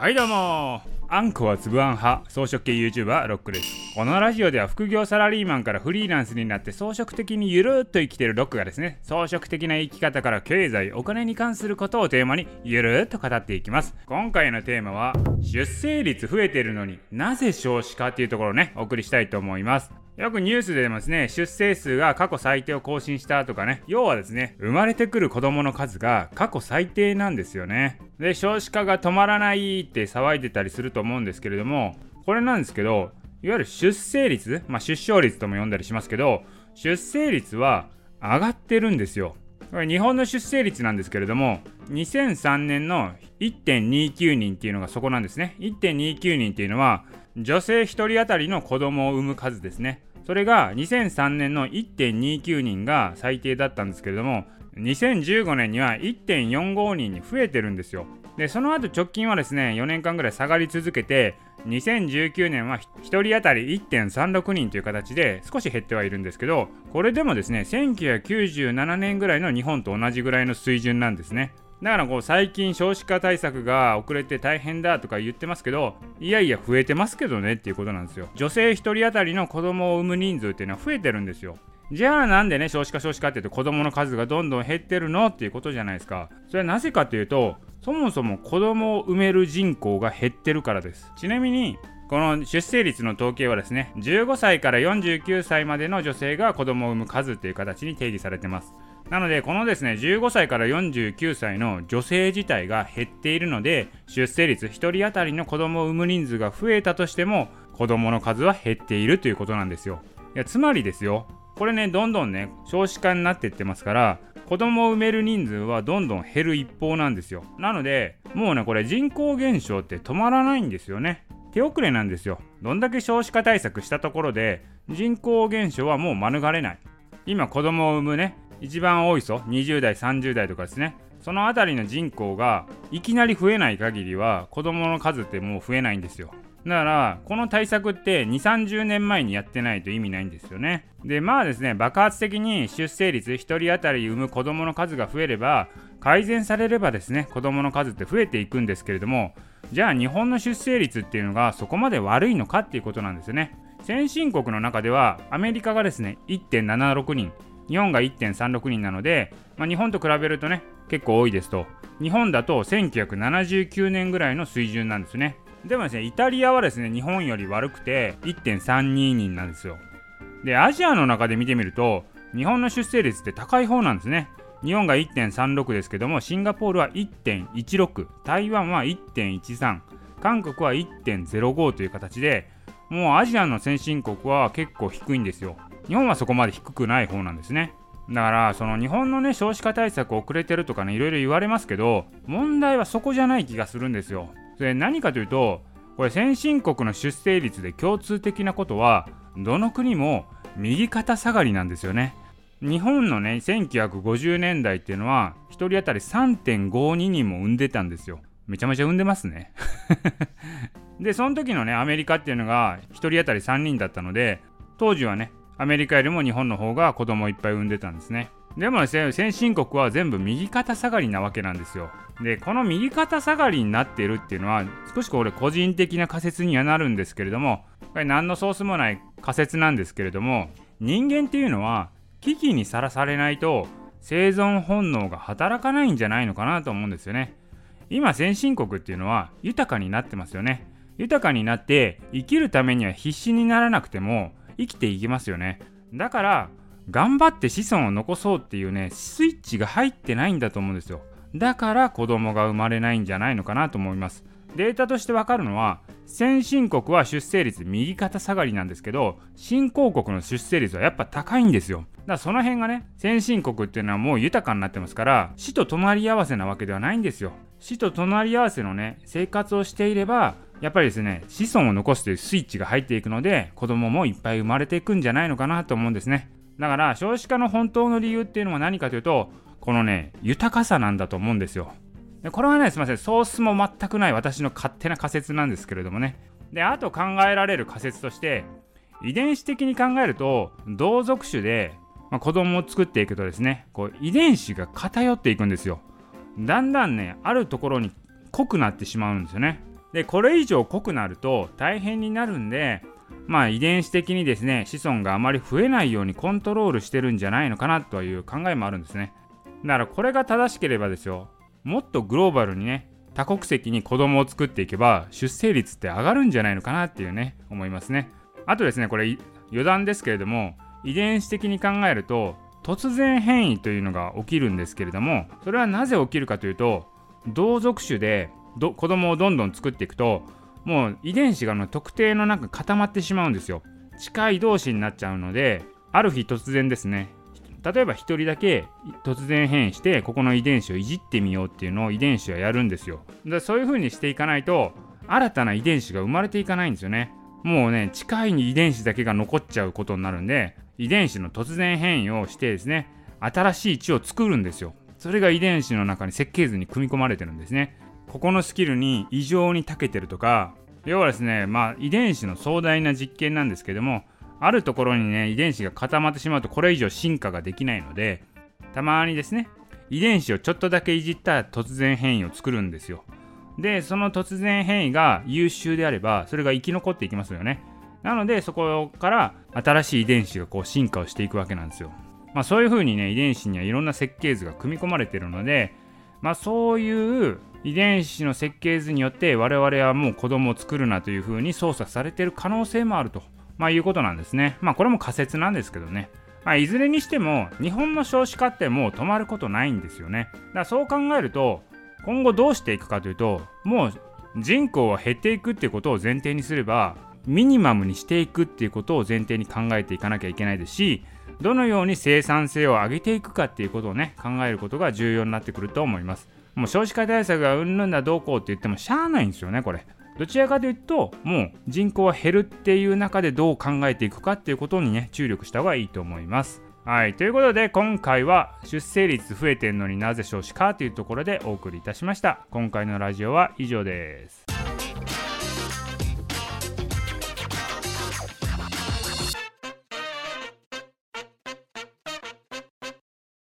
はいどうも。あんこはつぶあん派。草食系 YouTuber ロックです。このラジオでは副業サラリーマンからフリーランスになって装飾的にゆるっと生きてるロックがですね。装飾的な生き方から経済お金に関することをテーマにゆるっと語っていきます。今回のテーマは出生率増えてるのになぜ少子化っていうところをねお送りしたいと思います。よくニュースでですね、出生数が過去最低を更新したとかね、要はですね、生まれてくる子供の数が過去最低なんですよね。で、少子化が止まらないって騒いでたりすると思うんですけれども、これなんですけど、いわゆる出生率、まあ、出生率とも呼んだりしますけど、出生率は上がってるんですよ。これ日本の出生率なんですけれども、2003年の1.29人っていうのがそこなんですね。1.29人っていうのは、女性1人当たりの子供を産む数ですね。それが2003年の1.29人が最低だったんですけれども2015年には1.45人に増えてるんですよでその後直近はですね4年間ぐらい下がり続けて2019年は1人当たり1.36人という形で少し減ってはいるんですけどこれでもですね1997年ぐらいの日本と同じぐらいの水準なんですねだからこう最近少子化対策が遅れて大変だとか言ってますけどいやいや増えてますけどねっていうことなんですよ。女性1人当たりの子供を産む人数っていうのは増えてるんですよ。じゃあなんでね少子化少子化って言うと子供の数がどんどん減ってるのっていうことじゃないですか。それはなぜかというとそもそも子供を産める人口が減ってるからです。ちなみにこの出生率の統計はですね15歳から49歳までの女性が子供を産む数っていう形に定義されてます。なのでこのですね15歳から49歳の女性自体が減っているので出生率1人当たりの子供を産む人数が増えたとしても子供の数は減っているということなんですよ。いやつまりですよ。これねどんどんね少子化になっていってますから子供を産める人数はどんどん減る一方なんですよ。なのでもうねこれ人口減少って止まらないんですよね。手遅れなんですよ。どんだけ少子化対策したところで人口減少はもう免れない。今子供を産むね一番多い層20代30代とかですね。その辺りの人口がいきなり増えない限りは子供の数ってもう増えないんですよ。だからこの対策って2 3 0年前にやってないと意味ないんですよね。でまあですね爆発的に出生率1人当たり産む子供の数が増えれば改善されればですね子供の数って増えていくんですけれどもじゃあ日本の出生率っていうのがそこまで悪いのかっていうことなんですよね。先進国の中ではアメリカがですね1.76人。日本が1.36人なので、まあ、日本と比べるとね結構多いですと。日本だと1979年ぐらいの水準なんですね。でもですねイタリアはですね日本より悪くて1.32人なんですよ。でアジアの中で見てみると日本の出生率って高い方なんですね。日本が1.36ですけどもシンガポールは1.16台湾は1.13韓国は1.05という形でもうアジアの先進国は結構低いんですよ。日本はそこまで低くない方なんですね。だからその日本のね少子化対策遅れてるとかねいろいろ言われますけど問題はそこじゃない気がするんですよ。それ何かというとこれ先進国の出生率で共通的なことはどの国も右肩下がりなんですよね。日本のね1950年代っていうのは1人当たり3.52人も産んでたんですよ。めちゃめちゃ産んでますね。でその時のねアメリカっていうのが1人当たり3人だったので当時はねアメリカよりも日本の方が子供をいっぱい産んでたんですね。でもですね先進国は全部右肩下がりなわけなんですよ。でこの右肩下がりになっているっていうのは少しこれ個人的な仮説にはなるんですけれどもこれ何のソースもない仮説なんですけれども人間っていうのは危機にさらされないと生存本能が働かないんじゃないのかなと思うんですよね。今先進国っていうのは豊かになってますよね。豊かになって生きるためには必死にならなくても生きていきますよね。だから頑張って子孫を残そうっていうねスイッチが入ってないんだと思うんですよ。だから子供が生まれないんじゃないのかなと思います。データとしてわかるのは先進国は出生率右肩下がりなんですけど新興国の出生率はやっぱ高いんですよ。だからその辺がね先進国っていうのはもう豊かになってますから死と隣り合わせなわけではないんですよ。死と隣り合わせのね生活をしていればやっぱりですね子孫を残すというスイッチが入っていくので子供もいっぱい生まれていくんじゃないのかなと思うんですね。だから少子化の本当の理由っていうのは何かというとこのね豊かさなんだと思うんですよ。でこれはねすいませんソースも全くない私の勝手な仮説なんですけれどもね。であと考えられる仮説として遺伝子的に考えると同族種で、まあ、子供を作っていくとですねこう遺伝子が偏っていくんですよ。だんだんねあるところに濃くなってしまうんですよね。でこれ以上濃くなると大変になるんでまあ遺伝子的にですね子孫があまり増えないようにコントロールしてるんじゃないのかなという考えもあるんですね。だからこれが正しければですよもっとグローバルにね多国籍に子供を作っていけば出生率って上がるんじゃないのかなっていうね思いますね。あとですねこれ余談ですけれども遺伝子的に考えると突然変異というのが起きるんですけれどもそれはなぜ起きるかというと同族種でど子供をどんどん作っていくともう遺伝子がの特定の中固まってしまうんですよ。近い同士になっちゃうのである日突然ですね例えば1人だけ突然変異してここの遺伝子をいじってみようっていうのを遺伝子はやるんですよ。でそういう風にしていかないと新たな遺伝子が生まれていかないんですよね。もうね近いに遺伝子だけが残っちゃうことになるんで遺伝子の突然変異をしてですね新しい血を作るんですよ。それが遺伝子の中に設計図に組み込まれてるんですね。ここのスキルに異常に長けてるとか要はですねまあ遺伝子の壮大な実験なんですけどもあるところにね遺伝子が固まってしまうとこれ以上進化ができないのでたまにですね遺伝子をちょっとだけいじった突然変異を作るんですよ。でその突然変異が優秀であればそれが生き残っていきますよね。なのでそこから新しい遺伝子がこう進化をしていくわけなんですよ。まあそういうふうにね遺伝子にはいろんな設計図が組み込まれてるのでまあそういう遺伝子の設計図によって我々はもう子供を作るなというふうに操作されている可能性もあると、まあ、いうことなんですね。まあこれも仮説なんですけどね。まあ、いずれにしても日本の少子化ってもう止まることないんですよね。だからそう考えると今後どうしていくかというともう人口は減っていくっていうことを前提にすればミニマムにしていくっていうことを前提に考えていかなきゃいけないですしどのように生産性を上げていくかっていうことをね考えることが重要になってくると思います。もう少子化対策がうんぬんだどうこうって言ってもしゃあないんですよねこれ。どちらかというともう人口は減るっていう中でどう考えていくかっていうことにね注力した方がいいと思います。はい、ということで今回は出生率増えてんのになぜ少子かというところでお送りいたしました。今回のラジオは以上です。